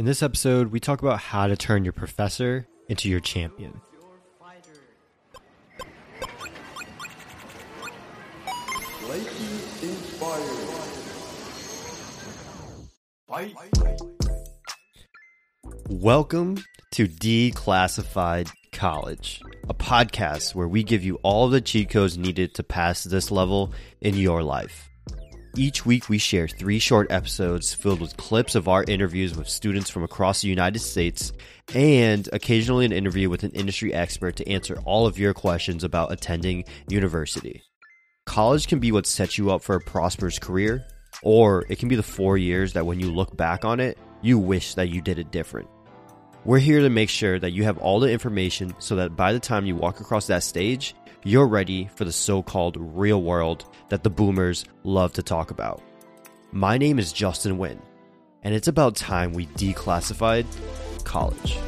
In this episode, we talk about how to turn your professor into your champion. Welcome to Declassified College, a podcast where we give you all the cheat codes needed to pass this level in your life. Each week, we share three short episodes filled with clips of our interviews with students from across the United States and occasionally an interview with an industry expert to answer all of your questions about attending university. College can be what sets you up for a prosperous career, or it can be the four years that when you look back on it, you wish that you did it different. We're here to make sure that you have all the information so that by the time you walk across that stage, you're ready for the so called real world that the boomers love to talk about. My name is Justin Wynn, and it's about time we declassified college.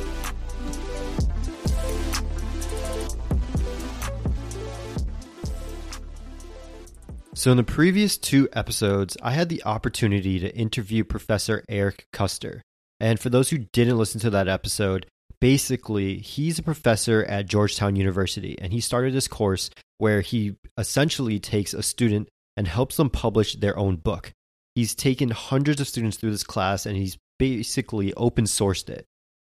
So, in the previous two episodes, I had the opportunity to interview Professor Eric Koester. And for those who didn't listen to that episode, basically, he's a professor at Georgetown University, and he started this course where he essentially takes a student and helps them publish their own book. He's taken hundreds of students through this class and he's basically open sourced it.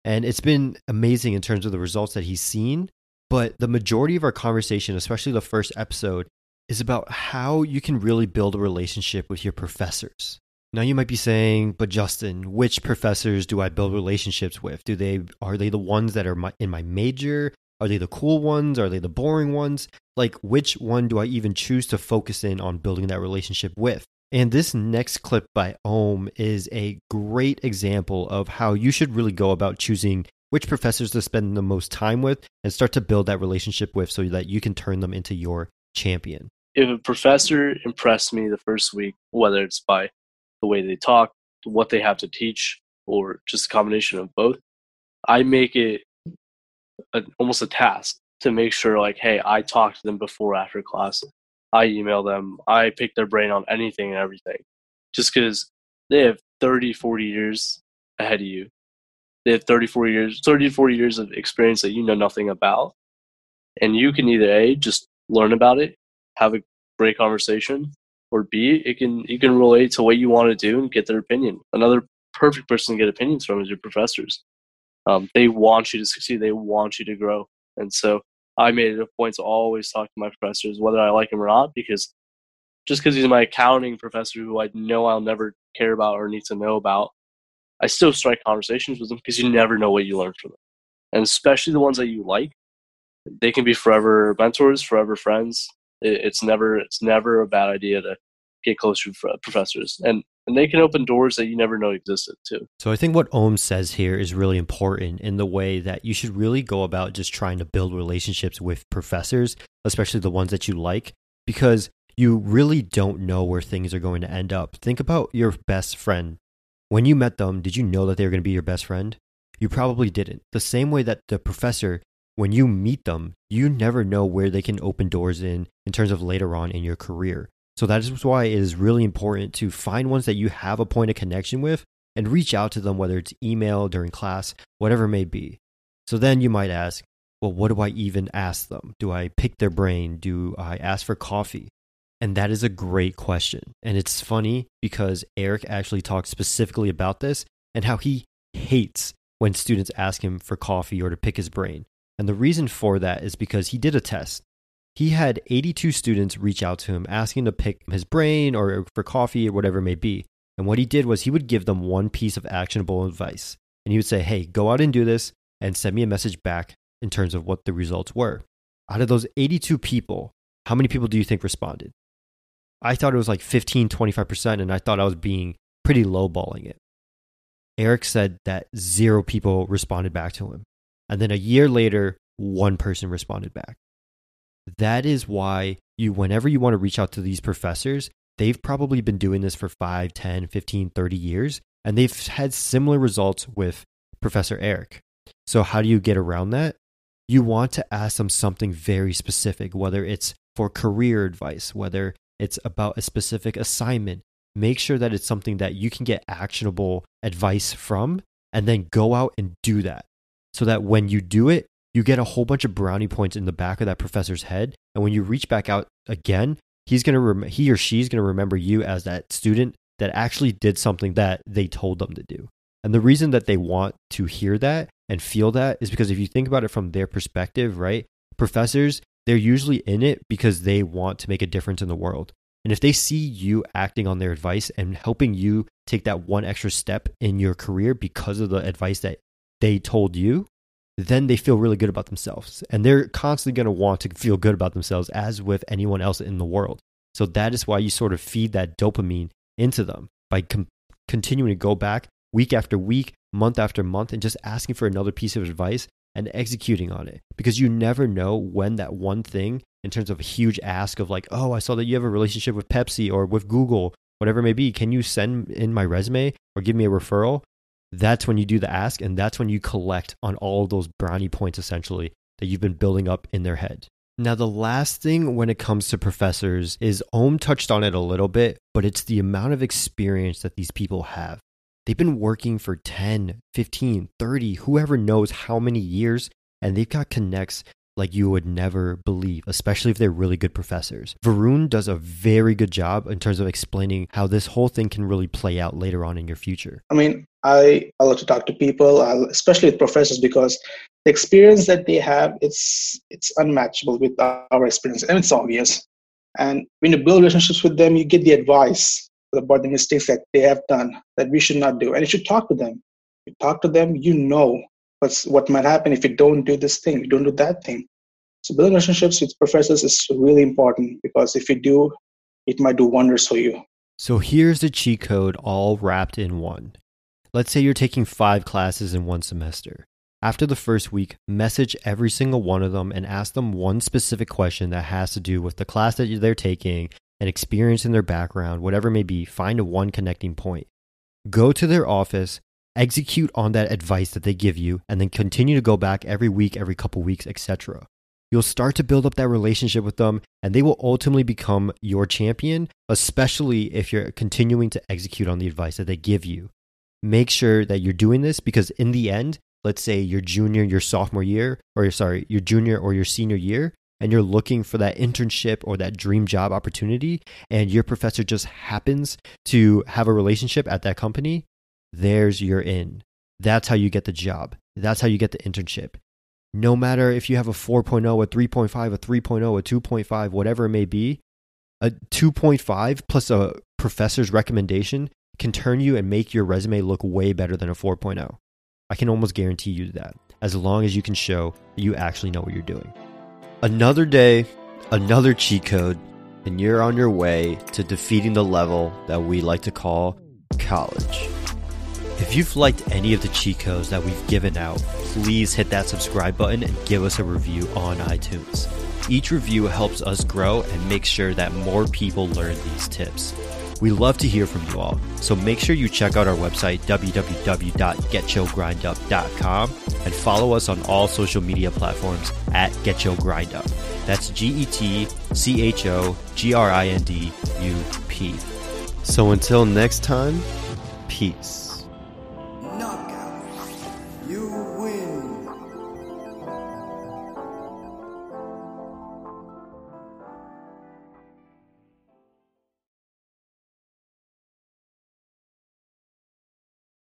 And it's been amazing in terms of the results that he's seen. But the majority of our conversation, especially the first episode, is about how you can really build a relationship with your professors. Now you might be saying, but Justin, which professors do I build relationships with? Do they are they the ones that are my, in my major? Are they the cool ones? Are they the boring ones? Like which one do I even choose to focus in on building that relationship with? And this next clip by Ohm is a great example of how you should really go about choosing which professors to spend the most time with and start to build that relationship with so that you can turn them into your champion. If a professor impressed me the first week, whether it's by the way they talk, what they have to teach, or just a combination of both. I make it a, almost a task to make sure, like, hey, I talk to them before after class. I email them. I pick their brain on anything and everything, just because they have 30, 40 years ahead of you. They have 34 years, 34 years of experience that you know nothing about, and you can either a just learn about it, have a great conversation, or B, it can you can relate to what you want to do and get their opinion. Another perfect person to get opinions from is your professors. Um, they want you to succeed. They want you to grow. And so I made it a point to always talk to my professors, whether I like him or not, because just because he's my accounting professor who I know I'll never care about or need to know about, I still strike conversations with him because you never know what you learn from them. And especially the ones that you like, they can be forever mentors, forever friends, it's never it's never a bad idea to get closer to professors, and and they can open doors that you never know existed too. So I think what Ohm says here is really important in the way that you should really go about just trying to build relationships with professors, especially the ones that you like, because you really don't know where things are going to end up. Think about your best friend. When you met them, did you know that they were going to be your best friend? You probably didn't. The same way that the professor when you meet them, you never know where they can open doors in in terms of later on in your career. So that is why it is really important to find ones that you have a point of connection with and reach out to them, whether it's email, during class, whatever it may be. So then you might ask, well, what do I even ask them? Do I pick their brain? Do I ask for coffee? And that is a great question. And it's funny because Eric actually talked specifically about this and how he hates when students ask him for coffee or to pick his brain. And the reason for that is because he did a test. He had 82 students reach out to him asking to pick his brain or for coffee or whatever it may be. And what he did was he would give them one piece of actionable advice. And he would say, hey, go out and do this and send me a message back in terms of what the results were. Out of those 82 people, how many people do you think responded? I thought it was like 15, 25%, and I thought I was being pretty lowballing it. Eric said that zero people responded back to him. And then a year later, one person responded back. That is why you, whenever you want to reach out to these professors, they've probably been doing this for 5, 10, 15, 30 years, and they've had similar results with Professor Eric. So, how do you get around that? You want to ask them something very specific, whether it's for career advice, whether it's about a specific assignment. Make sure that it's something that you can get actionable advice from and then go out and do that so that when you do it, you get a whole bunch of brownie points in the back of that professor's head. And when you reach back out again, he's going to, rem- he or she's going to remember you as that student that actually did something that they told them to do. And the reason that they want to hear that and feel that is because if you think about it from their perspective, right? Professors, they're usually in it because they want to make a difference in the world. And if they see you acting on their advice and helping you take that one extra step in your career because of the advice that they told you, then they feel really good about themselves. And they're constantly going to want to feel good about themselves as with anyone else in the world. So that is why you sort of feed that dopamine into them by com- continuing to go back week after week, month after month, and just asking for another piece of advice and executing on it. Because you never know when that one thing, in terms of a huge ask of like, oh, I saw that you have a relationship with Pepsi or with Google, whatever it may be, can you send in my resume or give me a referral? That's when you do the ask, and that's when you collect on all those brownie points essentially that you've been building up in their head. Now, the last thing when it comes to professors is Om touched on it a little bit, but it's the amount of experience that these people have. They've been working for 10, 15, 30, whoever knows how many years, and they've got connects like you would never believe, especially if they're really good professors. Varun does a very good job in terms of explaining how this whole thing can really play out later on in your future. I mean, I, I love to talk to people, especially with professors, because the experience that they have, it's it's unmatchable with our experience, and it's obvious. And when you build relationships with them, you get the advice about the mistakes that they have done that we should not do, and you should talk to them. You talk to them, you know what's what might happen if you don't do this thing, you don't do that thing. So building relationships with professors is really important because if you do, it might do wonders for you. So here's the cheat code all wrapped in one. Let's say you're taking five classes in one semester. After the first week, message every single one of them and ask them one specific question that has to do with the class that they're taking, an experience in their background, whatever it may be. Find a one connecting point. Go to their office, execute on that advice that they give you, and then continue to go back every week, every couple weeks, etc you'll start to build up that relationship with them and they will ultimately become your champion, especially if you're continuing to execute on the advice that they give you. Make sure that you're doing this because in the end, let's say your junior, your sophomore year, or sorry, your junior or your senior year, and you're looking for that internship or that dream job opportunity, and your professor just happens to have a relationship at that company, there's your in. That's how you get the job. That's how you get the internship no matter if you have a 4.0, a 3.5, a 3.0, a 2.5, whatever it may be, a 2.5 plus a professor's recommendation can turn you and make your resume look way better than a 4.0. I can almost guarantee you that, as long as you can show that you actually know what you're doing. Another day, another cheat code, and you're on your way to defeating the level that we like to call college. If you've liked any of the cheat codes that we've given out, please hit that subscribe button and give us a review on iTunes. Each review helps us grow and make sure that more people learn these tips. We love to hear from you all, so make sure you check out our website www.getchogrindup.com and follow us on all social media platforms at GetChoGrindUp. That's G E T C H O G R I N D U P. So until next time, peace. Knockout. You